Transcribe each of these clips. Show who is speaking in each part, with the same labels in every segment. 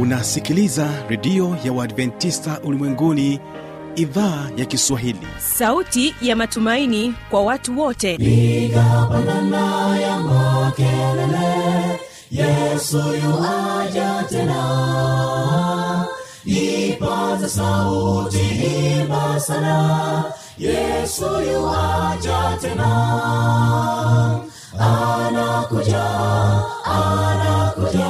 Speaker 1: unasikiliza redio ya uadventista ulimwenguni idhaa ya kiswahili.
Speaker 2: Sauti ya matumaini kwa watu wote.
Speaker 3: Piga ya makelele yesu yuaja tena. Ipaza sauti himba sana yesu yuaja tena. Anakuja anakuja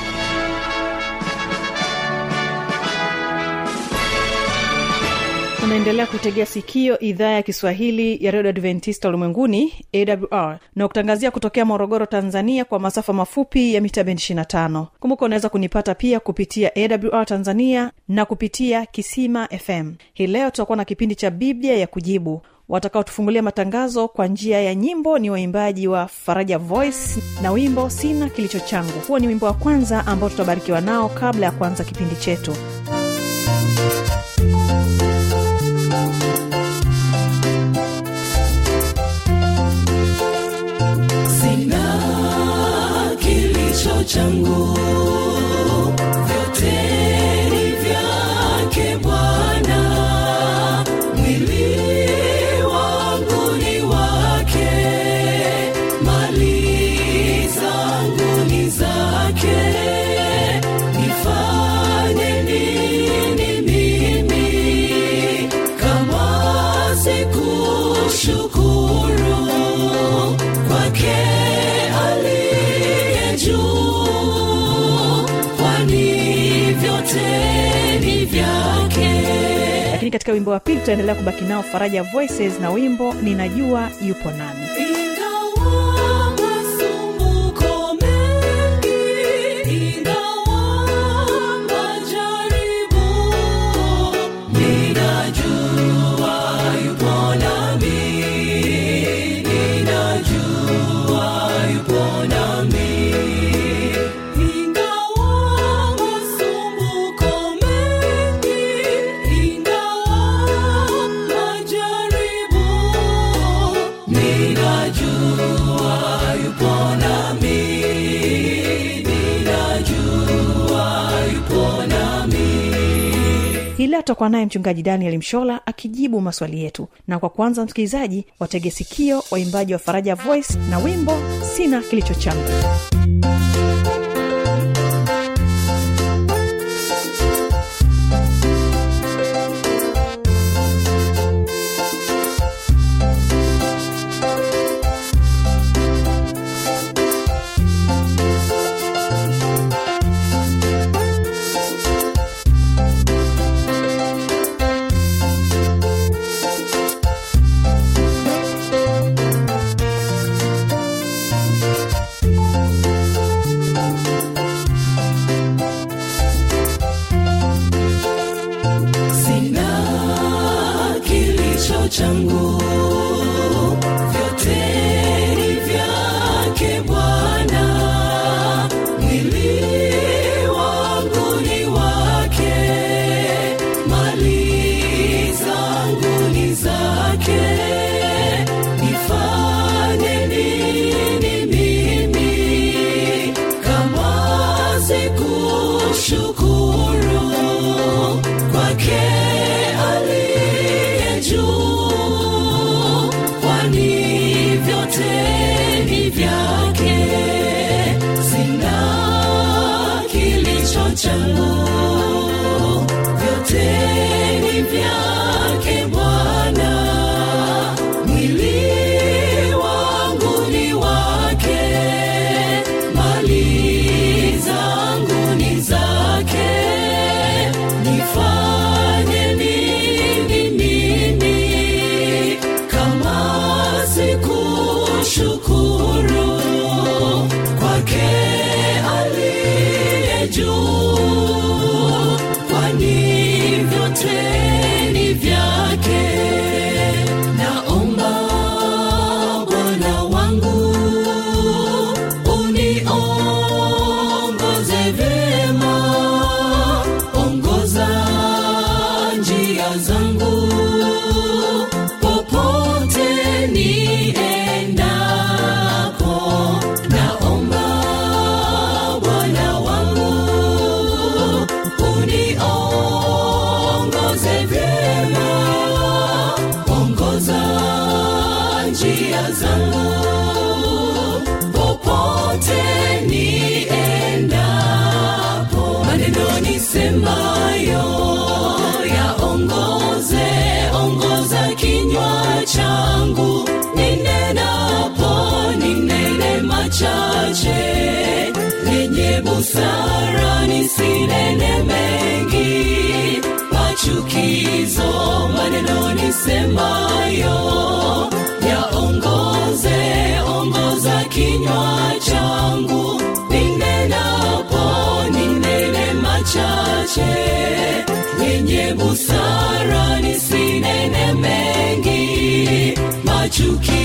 Speaker 4: unaendelea kutegea sikio idhaa ya kiswahili ya redio adventista ulimwenguni awr na kutangazia kutokea morogoro tanzania kwa masafa mafupi ya mita bendi 25 kumbuka unaweza kunipata pia kupitia awr tanzania na kupitia kisima fm hii leo tutakuwa na kipindi cha biblia ya kujibu watakaotufungulia matangazo kwa njia ya nyimbo. Ni waimbaji wa faraja voice na wimbo sina kilicho changu. Huo ni wimbo wa kwanza ambao tutabarikiwa nao kabla ya kuanza kipindi chetu.
Speaker 3: sina kilicho changu
Speaker 4: katika wimbo wa pili tutaendelea kubaki nao faraja voices na wimbo ninajua yupo nami tutakuwa naye mchungaji daniel mshola akijibu maswali yetu. Na kwa kwanza msikilizaji wategesikio waimbaji wa faraja voice na wimbo sina kilicho changu
Speaker 3: machukizo maneno nisemayo yaongoze ongoza kinywa changu. Ninenapo ninene machache. Yenye busara nisinene mengi. Machukizo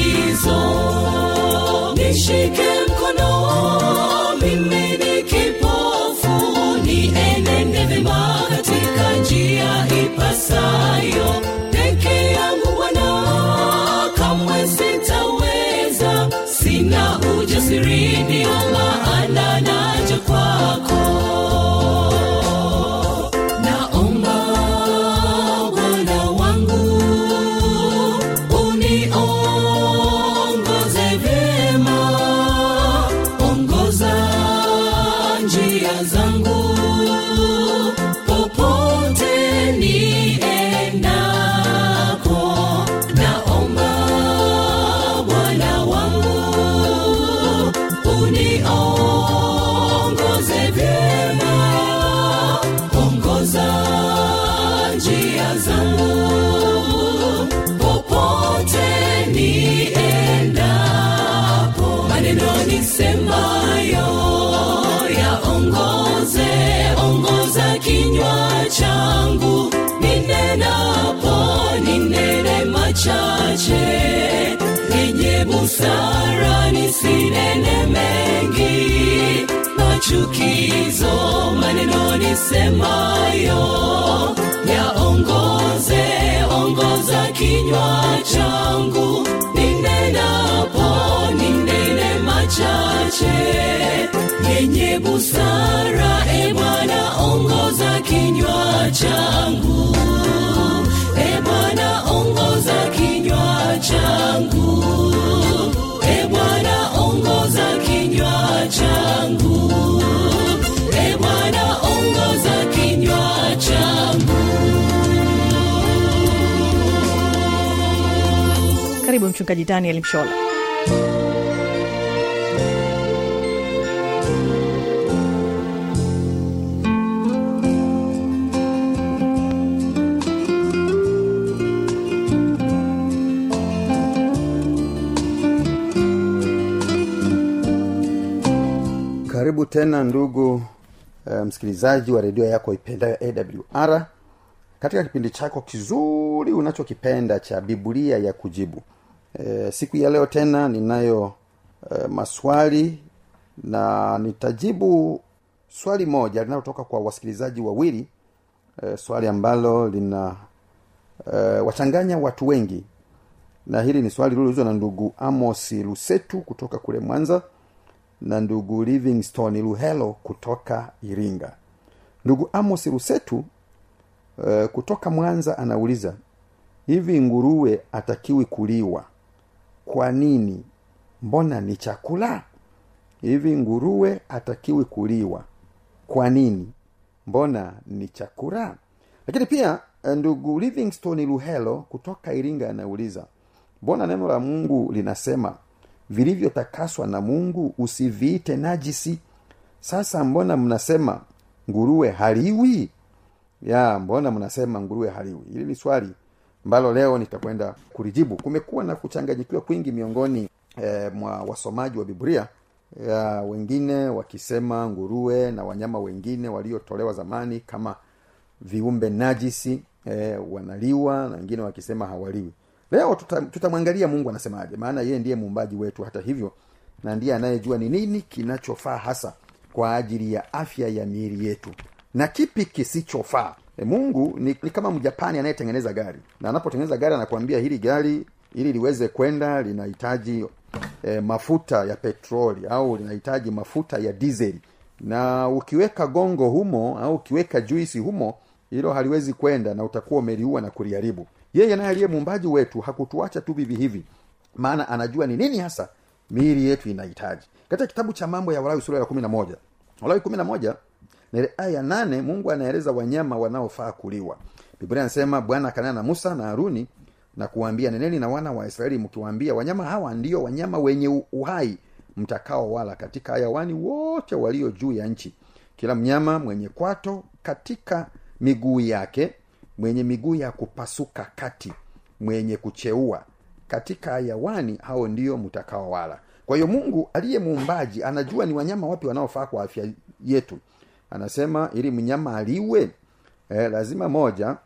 Speaker 3: machache yenye busara nisinene mengi. Machukizo maneno nisemayo yaongoze ongoza kinywa changu. Ninenapo ninene machache. Yenye busara e ongoza kinywa changu ongoza kinywa changu. E bwana ongoza kinywa changu. E bwana ongoza kinywa changu.
Speaker 4: Karibu mchungaji daniel mshola
Speaker 5: karibu tena ndugu uh, msikilizaji wa redio yako ipendayo awr katika kipindi chako kizuri unachokipenda cha biblia ya kujibu. E, siku ya leo tena ninayo e, maswali na nitajibu swali moja linalotoka kwa wasikilizaji wawili e, swali ambalo lina e, wachanganya watu wengi. Na hili ni swali lililoulizwa na ndugu amos lusetu kutoka kule mwanza na ndugu livingstone luhelo kutoka iringa. Ndugu amos rusetu uh, kutoka mwanza anauliza hivi nguruwe atakiwi kuliwa? Kwa nini? Mbona ni chakula? Hivi nguruwe atakiwi kuliwa? Kwa nini? Mbona ni chakula? Lakini pia eh, ndugu livingstone luhelo kutoka iringa anauliza mbona neno la mungu linasema vilivyotakaswa na mungu usiviite najisi. Sasa mbona mnasema nguruwe haliwi? Ya mbona mnasema nguruwe haliwi? Hili ni swali ambalo leo nitakwenda kulijibu. Kumekuwa na kuchanganyikiwa kwingi miongoni e, mwa wasomaji wa biblia ya wengine wakisema nguruwe na wanyama wengine waliotolewa zamani kama viumbe najisi e, wanaliwa na wengine wakisema hawaliwi leo tuta- tutamwangalia mungu anasemaje maana yeye ndiye muumbaji wetu. Hata hivyo na ndiye anayejua ni nini kinachofaa hasa kwa ajili ya afya ya miili yetu na kipi kisichofaa. E, mungu ni, ni kama mjapani anayetengeneza gari na anapotengeneza gari anakuambia hili gari ili liweze kwenda linahitaji e, mafuta ya petroli au linahitaji mafuta ya dizeli na ukiweka gongo humo au ukiweka juisi humo hilo haliwezi kwenda na utakuwa umeliua na kuliharibu yeye naye aliye muumbaji wetu hakutuacha tu vivi hivi maana anajua ni nini hasa miili yetu inahitaji. Katika kitabu cha mambo ya walawi sura ya kumi na moja walawi kumi na moja aya ya nane mungu anaeleza wanyama wanaofaa kuliwa. Biblia anasema bwana akanena na musa na haruni na kuwaambia neneni na wana wa israeli mkiwaambia wanyama hawa ndio wanyama wenye uhai mtakao wala katika hayawani wote walio juu ya nchi. Kila mnyama mwenye kwato katika miguu yake mwenye miguu ya kupasuka kati mwenye kucheua katika hayawani hao ndio mtakaowala. Kwa hiyo mungu aliye muumbaji anajua ni wanyama wapi wanaofaa kwa afya yetu. Anasema ili mnyama aliwe eh, lazima moja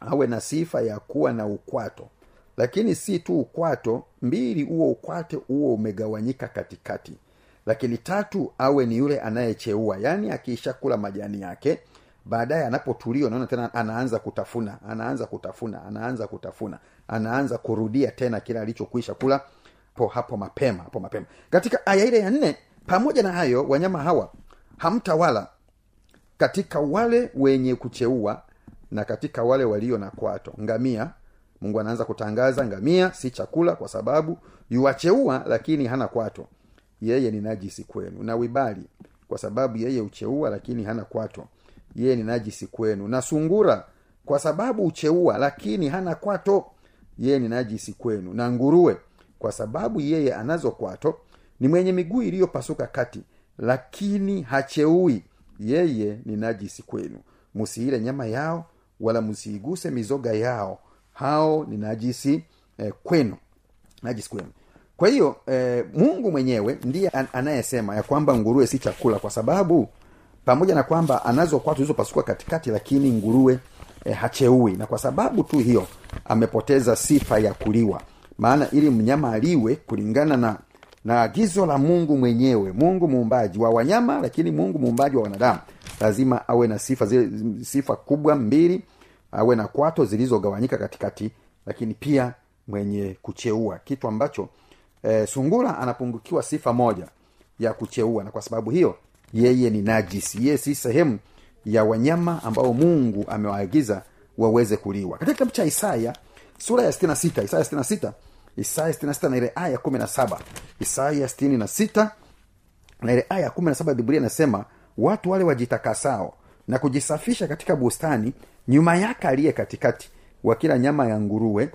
Speaker 5: awe na sifa ya kuwa na ukwato. Lakini si tu ukwato mbili huo ukwato huo umegawanyika katikati. Lakini tatu awe ni yule anayecheua. Yaani akiisha kula majani yake baadaye anapotulia unaona tena anaanza kutafuna anaanza kutafuna anaanza kutafuna anaanza kurudia tena kile alichokwisha kula po hapo mapema hapo mapema. Katika aya ile ya nne pamoja na hayo wanyama hawa hamtawala katika wale wenye kucheua na katika wale walio na kwato. Ngamia mungu anaanza kutangaza ngamia si chakula kwa sababu yuwacheua lakini hana kwato. Yeye ni najisi kwenu. Na wibali kwa sababu yeye ucheua lakini hana kwato yeye ni najisi kwenu. Na sungura kwa sababu ucheua lakini hana kwato. Yeye ni najisi kwenu. Na nguruwe kwa sababu yeye anazo kwato ni mwenye miguu iliyopasuka kati lakini hacheui. Yeye ni najisi kwenu. Msiile nyama yao wala msiiguse mizoga yao. Hao ni najisi eh, kwenu. Najisi kwenu. Kwa hiyo eh, mungu mwenyewe ndiye an- anayesema ya kwamba nguruwe si chakula kwa sababu pamoja na kwamba anazo kwatu zilizopasukwa katikati lakini nguruwe e, hacheui. Na kwa sababu tu hiyo amepoteza sifa ya kuliwa. Maana ili mnyama aliwe kulingana na na agizo la mungu mwenyewe. Mungu muumbaji wa wanyama lakini mungu muumbaji wa wanadamu. Lazima awe na sifa zile sifa kubwa mbili. Awe na kwato zilizogawanyika katikati lakini pia mwenye kucheua. Kitu ambacho e, sungura anapungukiwa sifa moja ya kucheua. Na kwa sababu hiyo yeye ni najisi. Yeye si sehemu ya wanyama ambao mungu amewaagiza waweze kuliwa. Katika kitabu cha isaya sura ya 66 isaya 66 isaya 66 na ile aya 17 isaya 66 na ile aya kumi na saba biblia inasema watu wale wajitakasao na kujisafisha katika bustani nyuma yake aliye katikati wakila nyama ya nguruwe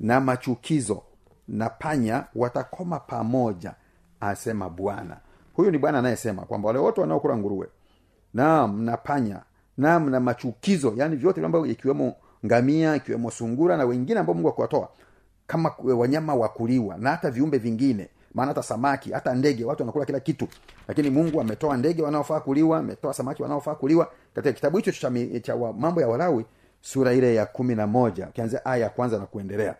Speaker 5: na machukizo na panya watakoma pamoja asema bwana huyu ni bwana anayesema kwamba wale wote wanaokula nguruwe naam na panya naam na machukizo yani vyote ambavyo ikiwemo ngamia ikiwemo sungura na wengine ambao mungu akuwatoa kama wanyama wakuliwa na hata viumbe vingine maana hata samaki hata ndege watu wanakula kila kitu. Lakini mungu ametoa ndege wanaofaa kuliwa ametoa samaki wanaofaa kuliwa. Katika kitabu hicho cha, cha wa, mambo ya walawi sura ile ya kumi na moja ukianzia aya ya kwanza na kuendelea.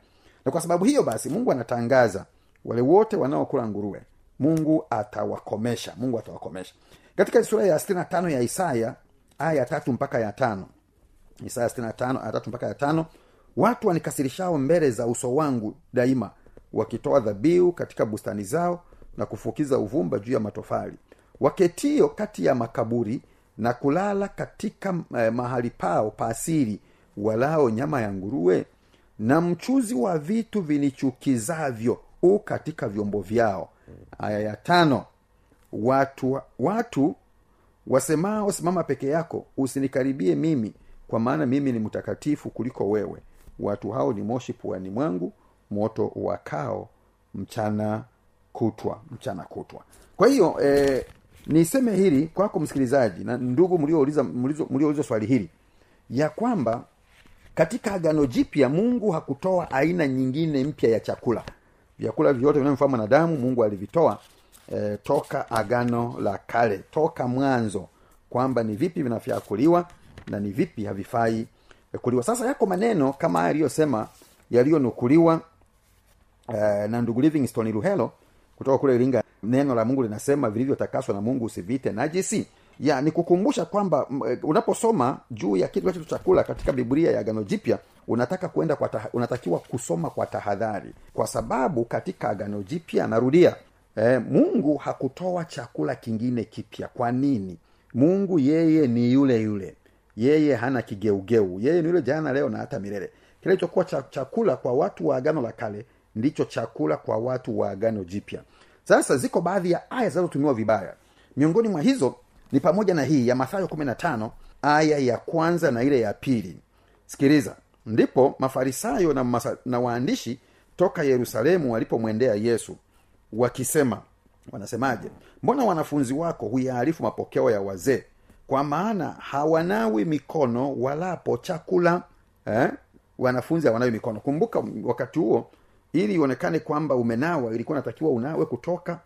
Speaker 5: Na kwa sababu hiyo basi mungu anatangaza wale wote wanaokula nguruwe mungu atawakomesha. Mungu atawakomesha. Katika sura ya 65 ya isaya aya ya tatu mpaka ya tano. Isaya 65 aya tatu mpaka ya tano. Watu wanikasirishao mbele za uso wangu daima wakitoa dhabihu katika bustani zao na kufukiza uvumba juu ya matofali. Waketio kati ya makaburi na kulala katika eh, mahali pao paasiri walao nyama ya nguruwe. Na mchuzi wa vitu vinichukizavyo u katika vyombo vyao aya ya tano. Watu watu wasemao simama peke yako usinikaribie mimi kwa maana mimi ni mtakatifu kuliko wewe. Watu hao ni moshi puani mwangu moto wakao mchana kutwa mchana kutwa. Kwa hiyo eh, niseme hili kwako msikilizaji na ndugu mliouliza swali hili ya kwamba katika agano jipya mungu hakutoa aina nyingine mpya ya chakula vyakula vyote vinavyofaa mwanadamu mungu alivitoa e, toka agano la kale toka mwanzo kwamba ni vipi vinafaa kuliwa na ni vipi havifai eh, kuliwa. Sasa yako maneno kama haya aliyosema yaliyonukuliwa e, na ndugu livingstone ruhelo kutoka kule iringa neno la mungu linasema vilivyotakaswa na mungu usivite najisi ya ni kukumbusha kwamba eh, unaposoma juu ya kitu cha chakula katika biblia ya agano jipya unataka kwenda kwa taha, unatakiwa kusoma kwa tahadhari. Kwa sababu katika agano jipya narudia eh, mungu hakutoa chakula kingine kipya. Kwa nini? Mungu yeye ni yule yule. Yeye hana kigeugeu. Yeye ni yule jana leo na hata milele. Kilichokuwa cha, chakula kwa watu wa agano la kale ndicho chakula kwa watu wa agano jipya. Sasa ziko baadhi ya aya zinazotumiwa vibaya. Miongoni mwa hizo ni pamoja na hii ya mathayo 15 aya ya kwanza na ile ya pili. Sikiliza. Ndipo mafarisayo na, masa, na waandishi toka yerusalemu walipomwendea yesu wakisema wanasemaje? Mbona wanafunzi wako huyaarifu mapokeo ya wazee? Kwa maana hawanawi mikono walapo chakula. Eh? wanafunzi hawanawi mikono. Kumbuka wakati huo ili ionekane kwamba umenawa ilikuwa natakiwa unawe kutoka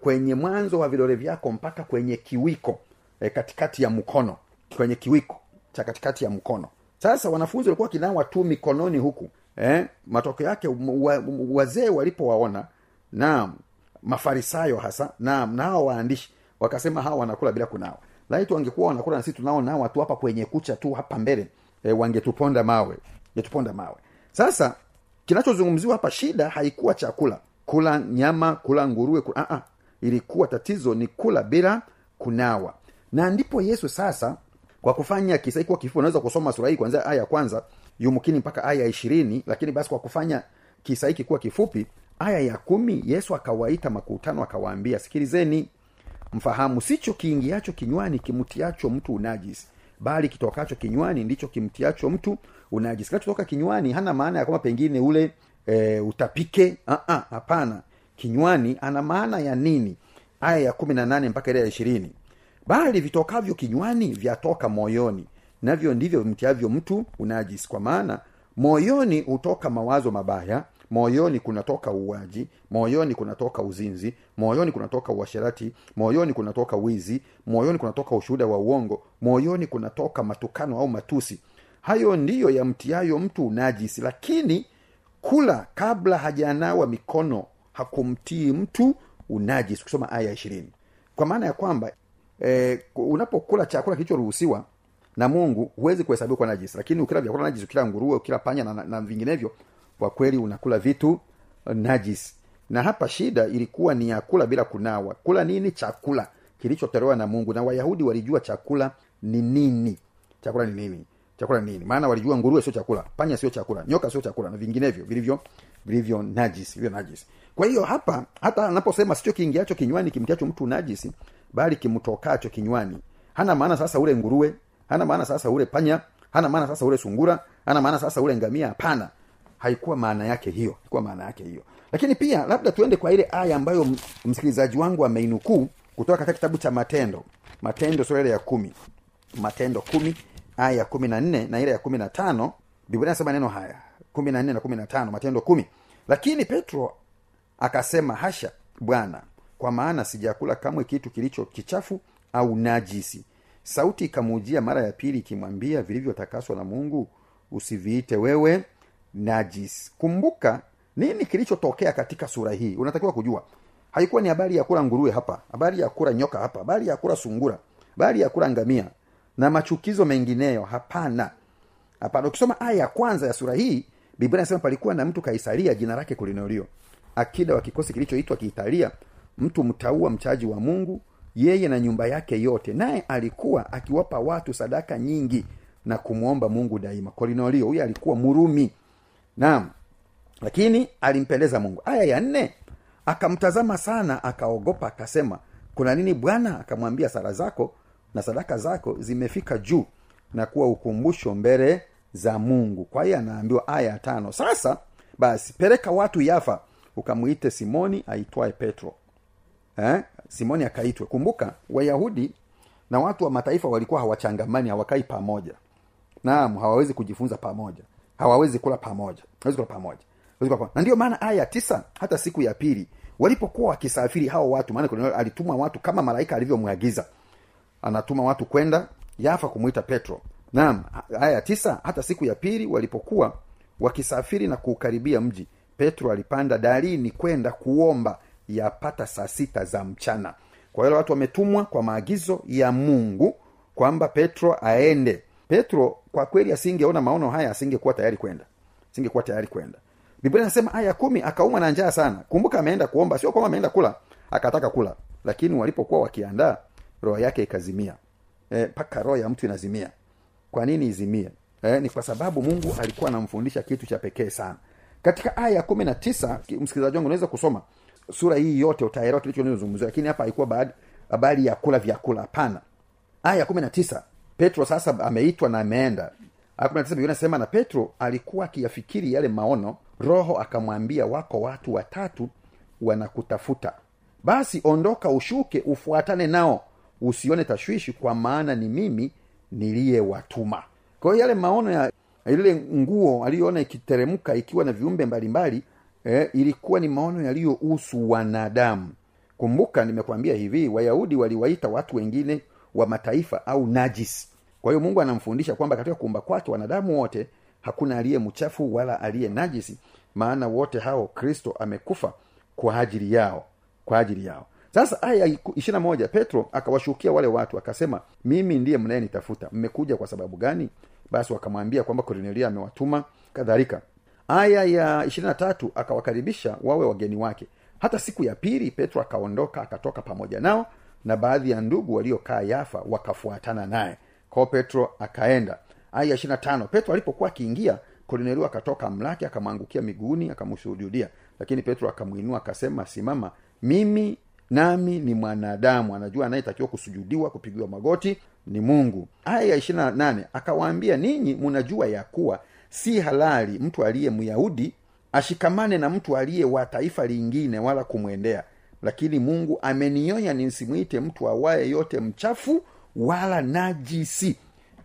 Speaker 5: kwenye mwanzo wa vidole vyako mpaka kwenye kiwiko e, katikati ya mkono kwenye kiwiko cha katikati ya mkono. Sasa wanafunzi walikuwa wakinawa tu mikononi huku eh? matokeo yake wa, wazee walipowaona naam mafarisayo hasa naam na hao waandishi wakasema hawa wanakula bila kunawa. Laiti wangekuwa wanakula na sisi tunaonawa tu hapa kwenye kucha tu hapa mbele e, wangetuponda mawe wangetuponda mawe. Sasa kinachozungumziwa hapa shida haikuwa chakula kula nyama kula nguruwe kula, uh-uh. ilikuwa tatizo ni kula bila kunawa na ndipo yesu sasa kwa kufanya kisa kifupi unaweza kusoma sura hii kwanzia aya ya kwanza yumkini mpaka aya ya ishirini lakini basi kwa kufanya kisa hiki kuwa kifupi aya ya kumi yesu akawaita makutano akawaambia sikilizeni mfahamu sicho kiingiacho kinywani kimtiacho mtu unajisi bali kitokacho kinywani ndicho kimtiacho mtu unajisi kinachotoka kinywani hana maana ya kwamba pengine ule e, utapike? Ah-ah, hapana. Kinywani ana maana ya nini? Aya ya kumi na nane mpaka ile ya ishirini. Bali vitokavyo kinywani vyatoka moyoni. Navyo ndivyo mtiavyo mtu unajisi. Kwa maana moyoni hutoka mawazo mabaya moyoni kunatoka uwaji moyoni kunatoka uzinzi moyoni kunatoka uasherati moyoni kunatoka wizi moyoni kunatoka ushuhuda wa uongo moyoni kunatoka matukano au matusi. Hayo ndiyo yamtiayo mtu unajisi. Lakini kula kabla hajanawa mikono hakumtii mtu unajis kusoma aya ishirini. Kwa maana ya kwamba e, unapokula chakula kilichoruhusiwa na mungu huwezi kuhesabiwa kwa najisi. Lakini ukila vyakula najisi ukila nguruwe ukila panya na, na, na vinginevyo kwa kweli unakula vitu najis na hapa shida ilikuwa ni ya kula bila kunawa. Kula nini? Chakula kilichotolewa na mungu. Na wayahudi walijua chakula ni nini. Chakula ni nini chakula ni nini? Maana walijua nguruwe sio chakula panya sio chakula nyoka sio chakula na vinginevyo vilivyo vilivyo najis vilivyo najis. Kwa hiyo hapa hata anaposema sicho kiingiacho kinywani kimtiacho mtu najisi bali kimtokacho kinywani. Hana maana sasa ule nguruwe hana maana sasa ule panya hana maana sasa ule sungura hana maana sasa ule ngamia hapana. Haikuwa maana yake hiyo haikuwa maana yake hiyo. Lakini pia labda tuende kwa ile aya ambayo msikilizaji wangu ameinukuu kutoka katika kitabu cha matendo. Matendo sura ile ya kumi. Matendo kumi aya ya kumi na nne na ile ya kumi na tano biblia inasema neno haya kumi na nne na kumi na tano matendo kumi. Lakini petro akasema hasha bwana kwa maana sijakula kamwe kitu kilicho kichafu au najisi. Sauti ikamuujia mara ya pili ikimwambia vilivyotakaswa na mungu usiviite wewe najis. Kumbuka nini kilichotokea katika sura hii? Unatakiwa kujua. Haikuwa ni habari ya kula nguruwe hapa habari ya kula nyoka hapa habari ya kula sungura habari ya kula ngamia na machukizo mengineyo hapana. Hapana. Ukisoma aya ya kwanza ya sura hii biblia inasema palikuwa na mtu kaisaria jina lake kulinolio akida wa kikosi kilichoitwa kiitalia mtu mtaua mchaji wa mungu yeye na nyumba yake yote. Naye alikuwa akiwapa watu sadaka nyingi na kumwomba mungu daima. Kolinolio huyo alikuwa murumi. Naam. Lakini alimpendeza mungu. Aya ya nne akamtazama sana akaogopa akasema kuna nini bwana? Akamwambia sara zako na sadaka zako zimefika juu na kuwa ukumbusho mbele za mungu. Kwa hiyo anaambiwa aya ya tano sasa basi peleka watu yafa ukamwite simoni aitwaye petro. Eh? simoni akaitwe kumbuka wayahudi na watu wa mataifa walikuwa hawachangamani hawakai pamoja. Naam hawawezi kujifunza pamoja. Hawawezi kula pamoja. Hawawezi kula pamoja. Na ndio maana aya ya tisa hata siku ya pili walipokuwa wakisafiri hao watu maana alitumwa watu kama malaika alivyomwagiza anatuma watu kwenda yafa kumwita petro. Naam aya ya tisa hata siku ya pili walipokuwa wakisafiri na kuukaribia mji petro alipanda darini kwenda kuomba yapata saa sita za mchana. Kwa hiyo watu wametumwa kwa maagizo ya mungu kwamba petro aende. Petro kwa kweli asingeona maono haya asingekuwa tayari kwenda. Asingekuwa tayari kwenda. Biblia inasema aya kumi akaumwa na njaa sana. Kumbuka ameenda kuomba sio kwamba ameenda kula akataka kula. Lakini walipokuwa wakiandaa roho yake ikazimia. Mpaka e, roho ya mtu inazimia. Kwa nini izimie? E, ni kwa sababu mungu alikuwa anamfundisha kitu cha pekee sana. Katika aya ya kumi na tisa msikilizaji wangu unaweza kusoma sura hii yote utaelewa kilichozungumzia lakini hapa haikuwa habari ya kula vyakula. Hapana. Aya ya kumi na tisa petro sasa ameitwa na ameenda. Inasema na petro alikuwa akiyafikiri yale maono roho akamwambia wako watu watatu wanakutafuta. Basi ondoka ushuke ufuatane nao usione tashwishi kwa maana ni mimi niliyewatuma kwa hiyo yale maono ya ile nguo aliyoona ikiteremka ikiwa na viumbe mbalimbali eh, ilikuwa ni maono yaliyohusu wanadamu. Kumbuka nimekwambia hivi wayahudi waliwaita watu wengine wa mataifa au najis. Kwa hiyo mungu anamfundisha kwamba katika kuumba kwake wanadamu wote hakuna aliye mchafu wala aliye najisi maana wote hao kristo amekufa kwa ajili yao kwa ajili yao sasa aya ishirina moja petro akawashukia wale watu akasema mimi ndiye mnayenitafuta mmekuja kwa sababu gani? Basi wakamwambia kwamba kornelia amewatuma kadhalika. Aya ya ishirina na tatu akawakaribisha wawe wageni wake. Hata siku ya pili petro akaondoka akatoka pamoja nao na baadhi ya ndugu waliokaa yafa wakafuatana naye. Kwao petro akaenda. Aya ya ishirina tano petro alipokuwa akiingia kornelio akatoka mlake akamwangukia miguuni akamshuhudia. Lakini petro akamwinua akasema simama mimi nami ni mwanadamu anajua anayetakiwa kusujudiwa kupigiwa magoti ni mungu. Aya ya ishirina nane akawaambia ninyi mnajua ya kuwa si halali mtu aliye myahudi ashikamane na mtu aliye wa taifa lingine wala kumwendea. Lakini mungu amenionya nisimwite mtu awaye yote mchafu wala najisi.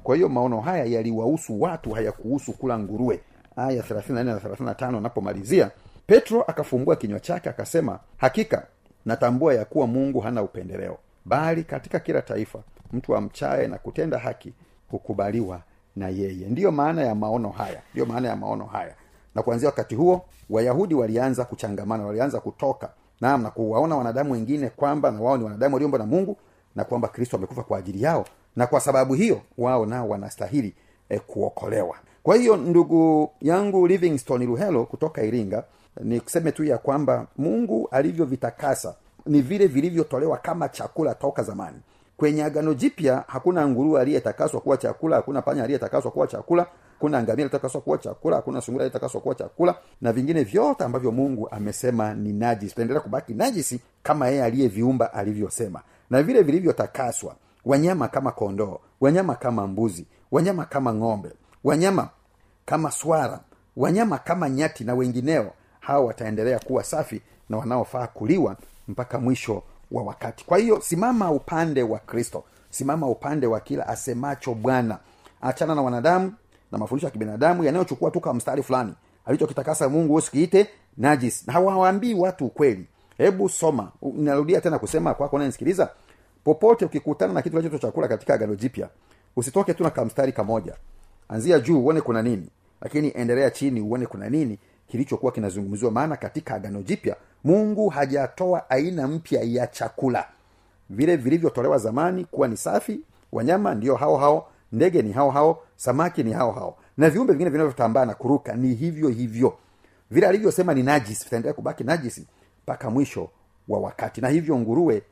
Speaker 5: Kwa hiyo maono haya yaliwahusu watu hayakuhusu kula nguruwe. Aya 34 na 35 anapomalizia petro akafumbua kinywa chake akasema hakika natambua ya kuwa mungu hana upendeleo bali katika kila taifa mtu amchaye na kutenda haki hukubaliwa na yeye. Ndiyo maana ya maono haya ndiyo maana ya maono haya. Na kuanzia wakati huo wayahudi walianza kuchangamana walianza kutoka. Naam na kuwaona wanadamu wengine kwamba na wao ni wanadamu waliomba na mungu na kwamba kristo amekufa kwa ajili yao. Na kwa sababu hiyo wao nao wanastahili eh, kuokolewa. Kwa hiyo ndugu yangu livingstone luhelo kutoka iringa ni kuseme tu ya kwamba mungu alivyovitakasa ni vile vilivyotolewa kama chakula toka zamani. Kwenye agano jipya hakuna nguruwe aliyetakaswa kuwa chakula hakuna panya aliyetakaswa kuwa chakula kuna ngamia kuwa chakula hakuna sungura aliyetakaswa kuwa chakula na vingine vyote ambavyo mungu amesema ni najisi. Taendelea kubaki najisi kama yeye aliyeviumba alivyosema. Na vile vilivyotakaswa wanyama kama kondoo wanyama kama mbuzi wanyama kama ng'ombe wanyama kama swara wanyama kama nyati na wengineo hao wataendelea kuwa safi na wanaofaa kuliwa mpaka mwisho wa wakati. Kwa hiyo simama upande wa kristo. Simama upande wa kila asemacho bwana. Achana na wanadamu na mafundisho ya kibinadamu yanayochukua tu kama mstari fulani. Alichokitakasa mungu usikiite najis na hawawaambii watu ukweli. Hebu soma. Narudia tena kusema kwako unanisikiliza popote ukikutana na kitu kinachoitwa chakula katika agano jipya usitoke tu na kamstari kamoja. Anzia juu uone kuna nini lakini endelea chini uone kuna nini kilichokuwa kinazungumziwa maana katika agano jipya mungu hajatoa aina mpya ya chakula. Vile vilivyotolewa zamani kuwa ni safi wanyama ndio hao hao ndege ni hao hao samaki ni hao hao na viumbe vingine vinavyotambaa na kuruka ni hivyo hivyo. Vile alivyosema ni najisi vitaendelea kubaki najisi mpaka mwisho wa wakati. Na hivyo nguruwe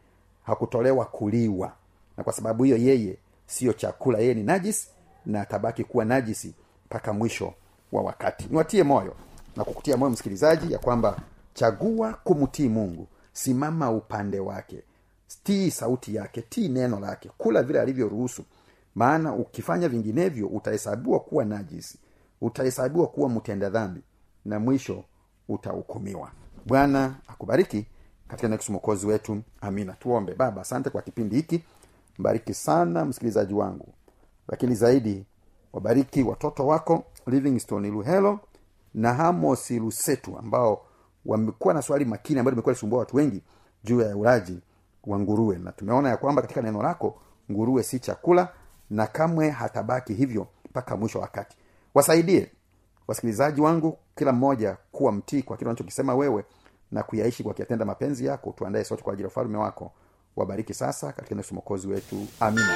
Speaker 5: hakutolewa kuliwa. Na kwa sababu hiyo yeye siyo chakula yeye ni najisi na atabaki kuwa najisi mpaka mwisho wa wakati. Niwatie moyo na kukutia moyo msikilizaji ya kwamba chagua kumtii mungu. Simama upande wake. Tii sauti yake tii neno lake. Kula vile alivyoruhusu. Maana ukifanya vinginevyo utahesabiwa kuwa najisi. Utahesabiwa kuwa mtenda dhambi. Na mwisho utahukumiwa. Bwana akubariki katika next mwokozi wetu. Amina. Tuombe. Baba asante kwa kipindi hiki. Mbariki sana msikilizaji wangu. Lakini zaidi wabariki watoto wako. Livingstone luhelo na hamosi lusetu ambao wamekuwa na swali makini ambayo limekuwa lisumbua watu wengi juu ya ulaji wa nguruwe. Na tumeona ya kwamba katika neno lako nguruwe si chakula na kamwe hatabaki hivyo mpaka mwisho wakati. Wasaidie wasikilizaji wangu kila mmoja kuwa mtii kwa kile unachokisema wewe na kuyaishi kwa kuyatenda mapenzi yako. Tuandae sote kwa ajili ya ufalume wako. Wabariki sasa katika nesu mokozi wetu. Amina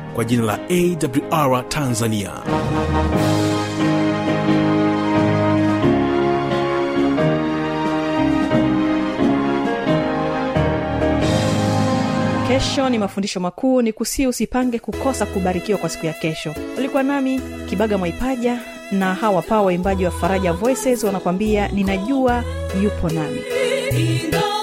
Speaker 1: kwa jina la awr tanzania.
Speaker 4: Kesho ni mafundisho makuu ni kusii usipange kukosa kubarikiwa kwa siku ya kesho. Ulikuwa nami kibaga mwaipaja na hawa paa waimbaji wa faraja voices wanakwambia ninajua yupo nami.
Speaker 3: Ingawa